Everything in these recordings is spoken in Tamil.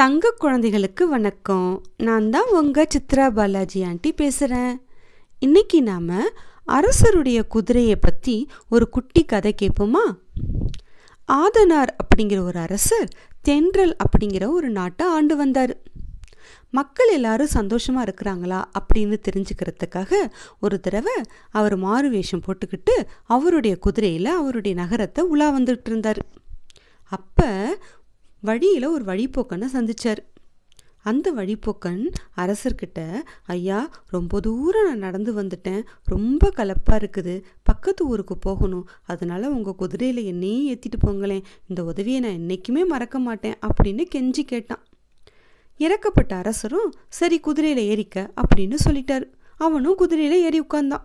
தங்க குழந்தைகளுக்கு வணக்கம். நான் தான் உங்கள் சித்ரா பாலாஜி ஆண்டி பேசுகிறேன் இன்னைக்கு நாம் அரசருடைய குதிரையை பற்றி ஒரு குட்டி கதை கேட்போமா? ஆதனார் அப்படிங்கிற ஒரு அரசர் தென்றல் அப்படிங்கிற ஒரு நாட்டை ஆண்டு வந்தார். மக்கள் எல்லாரும் சந்தோஷமாக இருக்கிறாங்களா அப்படின்னு தெரிஞ்சுக்கிறதுக்காக ஒரு தடவை அவர் மாறு வேஷம் போட்டுக்கிட்டு அவருடைய குதிரையில் அவருடைய நகரத்தை உலா வந்துட்டு இருந்தார். அப்போ வழியில் ஒரு வழிப்போக்கனை சந்திச்சார். அந்த வழிப்போக்கன் அரசர்கிட்ட ஐயா ரொம்ப தூரம் நான் நடந்து வந்துட்டேன். ரொம்ப கலப்பாக இருக்குது. பக்கத்து ஊருக்கு போகணும். அதனால் உங்கள் குதிரையில் என்னையும் ஏற்றிட்டு போங்களேன். இந்த உதவியை நான் என்றைக்குமே மறக்க மாட்டேன் அப்படின்னு கெஞ்சி கேட்டான். இறக்கப்பட்ட அரசரும் சரி குதிரையில் ஏறிக்க அப்படின்னு சொல்லிட்டார். அவனும் குதிரையில் ஏறி உட்கார்ந்தான்.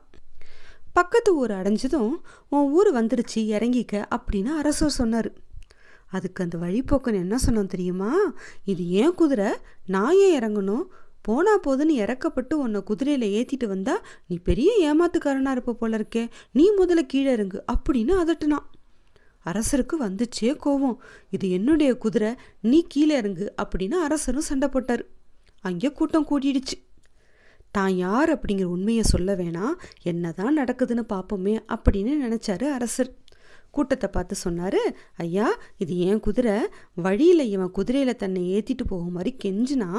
பக்கத்து ஊர் அடைஞ்சதும் உன் ஊர் வந்துடுச்சு இறங்கிக்க அப்படின்னு அரசர் சொன்னார். அதுக்கு அந்த வழிப்போக்கன் என்ன சொன்னான் தெரியுமா? இது ஏன் குதிரை? நான் ஏன் இறங்கணும்? போனா போதுன்னு இறக்கப்பட்டு உன்னை குதிரையில் ஏற்றிட்டு வந்தா நீ பெரிய ஏமாத்துக்காரனா இருப்ப போல இருக்கே. நீ முதல்ல கீழே இறங்கு அப்படின்னு அதட்டுனான். அரசருக்கு வந்துச்சே கோவம். இது என்னுடைய குதிரை நீ கீழே இறங்கு அப்படின்னு அரசரும் சண்டை போட்டார். அங்கே கூட்டம் கூட்டிடுச்சு தான் யார்? அப்படிங்கிற உண்மையை சொல்ல வேணாம். என்னதான் நடக்குதுன்னு பார்ப்போமே அப்படின்னு நினச்சாரு அரசர். கூட்டத்தை பார்த்து சொன்னார் ஐயா இது ஏன் குதிரை? வழியில் இவன் குதிரையில் தன்னை ஏற்றிட்டு போகும் மாதிரி கெஞ்சினா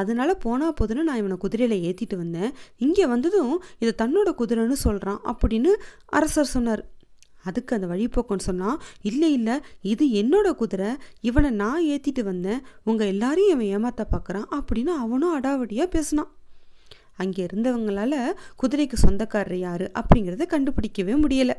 அதனால போனா போதுன்னு நான் இவனை குதிரையில் ஏற்றிட்டு வந்தேன். இங்கே வந்ததும் இதை தன்னோட குதிரைன்னு சொல்கிறான் அப்படின்னு அரசர் சொன்னார். அதுக்கு அந்த வழிப்போக்கன்னு சொன்னான் இல்லை இல்லை இது என்னோட குதிரை. இவனை நான் ஏற்றிட்டு வந்தேன். உங்கள் எல்லாரையும் இவன் ஏமாத்த பார்க்குறான் அப்படின்னு அவனும் அடாவடியாக பேசினான். அங்கே இருந்தவங்களால குதிரைக்கு சொந்தக்காரர் யார் அப்படிங்கிறத கண்டுபிடிக்கவே முடியலை.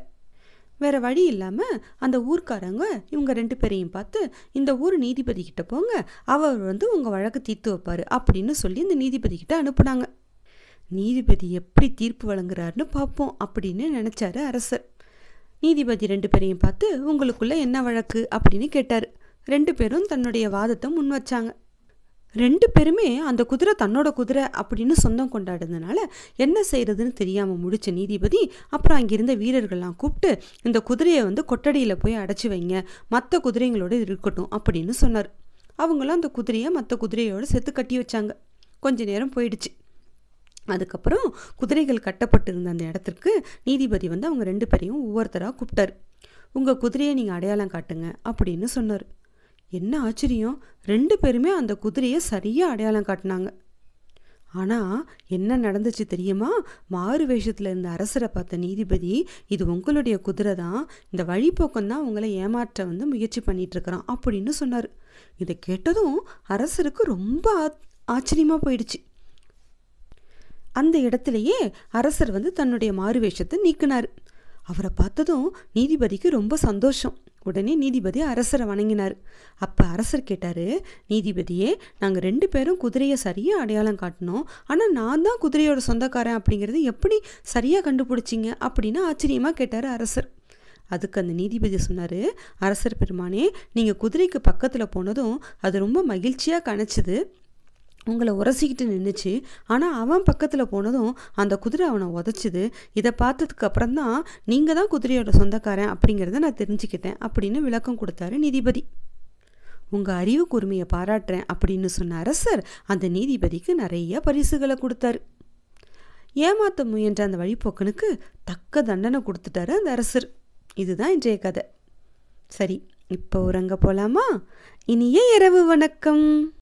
வேற வழி இல்லாமல் அந்த ஊர்க்காரங்க இவங்க ரெண்டு பேரையும் பார்த்து இந்த ஊர் நீதிபதி கிட்ட போங்க அவர் வந்து உங்கள் வழக்கு தீர்த்து வைப்பார் அப்படின்னு சொல்லி இந்த நீதிபதி கிட்ட அனுப்புனாங்க. நீதிபதி எப்படி தீர்ப்பு வழங்குறாருன்னு பார்ப்போம் அப்படின்னு நினச்சாரு அரசர். நீதிபதி ரெண்டு பேரையும் பார்த்து உங்களுக்குள்ள என்ன வழக்கு? அப்படின்னு கேட்டார். ரெண்டு பேரும் தன்னுடைய வாதத்தை முன் வச்சாங்க. ரெண்டு பேருமே அந்த குதிரை தன்னோட குதிரை அப்படின்னு சொந்தம் கொண்டாடுறதுனால என்ன செய்கிறதுன்னு தெரியாமல் முடிச்ச நீதிபதி அப்புறம் அங்கிருந்த வீரர்கள்லாம் கூப்பிட்டு இந்த குதிரையை வந்து கொட்டடியில் போய் அடைச்சி வைங்க. மற்ற குதிரைங்களோட இருக்கட்டும் அப்படின்னு சொன்னார். அவங்களும் அந்த குதிரையை மற்ற குதிரையோடு சேர்த்து கட்டி வச்சாங்க. கொஞ்ச நேரம் போயிடுச்சு. அதுக்கப்புறம் குதிரைகள் கட்டப்பட்டிருந்த அந்த இடத்திற்கு நீதிபதி வந்து அவங்க ரெண்டு பேரையும் ஒவ்வொருத்தராக கூப்பிட்டார். உங்கள் குதிரையை நீங்கள் அடையாளம் காட்டுங்க அப்படின்னு சொன்னார். என்ன ஆச்சரியம்? ரெண்டு பேருமே அந்த குதிரையை சரியாக அடையாளம் காட்டினாங்க. ஆனால் என்ன நடந்துச்சு தெரியுமா? மாறு வேஷத்தில் இருந்த அரசரை பார்த்த நீதிபதி இது உங்களுடைய குதிரை தான் இந்த வழிபோக்கம் தான் உங்களை ஏமாற்ற வந்து முயற்சி பண்ணிகிட்ருக்கிறான் அப்படின்னு சொன்னார். இதை கேட்டதும் அரசருக்கு ரொம்ப ஆச்சரியமாக போயிடுச்சு. அந்த இடத்துலையே அரசர் வந்து தன்னுடைய மாறு வேஷத்தை நீக்கினார். அவரை பார்த்ததும் நீதிபதிக்கு ரொம்ப சந்தோஷம். உடனே நீதிபதி அரசரை வணங்கினார். அப்போ அரசர் கேட்டார் நீதிபதியே நாங்கள் ரெண்டு பேரும் குதிரையை சரியாக அடையாளம் காட்டினோம் ஆனால் நான் தான் குதிரையோட சொந்தக்காரன் அப்படிங்கிறது எப்படி சரியாக கண்டுபிடிச்சிங்க? அப்படின்னு ஆச்சரியமாக கேட்டார் அரசர். அதுக்கு அந்த நீதிபதி சொன்னார் அரசர் பெருமானே நீங்கள் குதிரைக்கு பக்கத்தில் போனதும் அது ரொம்ப மகிழ்ச்சியாக கணச்சிது. உங்களை உரசிக்கிட்டு நின்றுச்சு ஆனால் அவன் பக்கத்தில் போனதும் அந்த குதிரை அவனை உதச்சிது. இதை பார்த்ததுக்கு அப்புறம் தான் நீங்கள் தான் குதிரையோட சொந்தக்காரன் அப்படிங்கிறத நான் தெரிஞ்சுக்கிட்டேன் அப்படின்னு விளக்கம் கொடுத்தாரு நீதிபதி. உங்கள் அறிவு கூர்மையை பாராட்டுறேன் அப்படின்னு சொன்ன அரசர் அந்த நீதிபதிக்கு நிறைய பரிசுகளை கொடுத்தாரு. ஏமாற்ற முயன்ற அந்த வழிப்போக்கனுக்கு தக்க தண்டனை கொடுத்துட்டாரு அந்த அரசர். இதுதான் இன்றைய கதை. சரி இப்போ உறங்க போகலாமா இனிய இரவு வணக்கம்.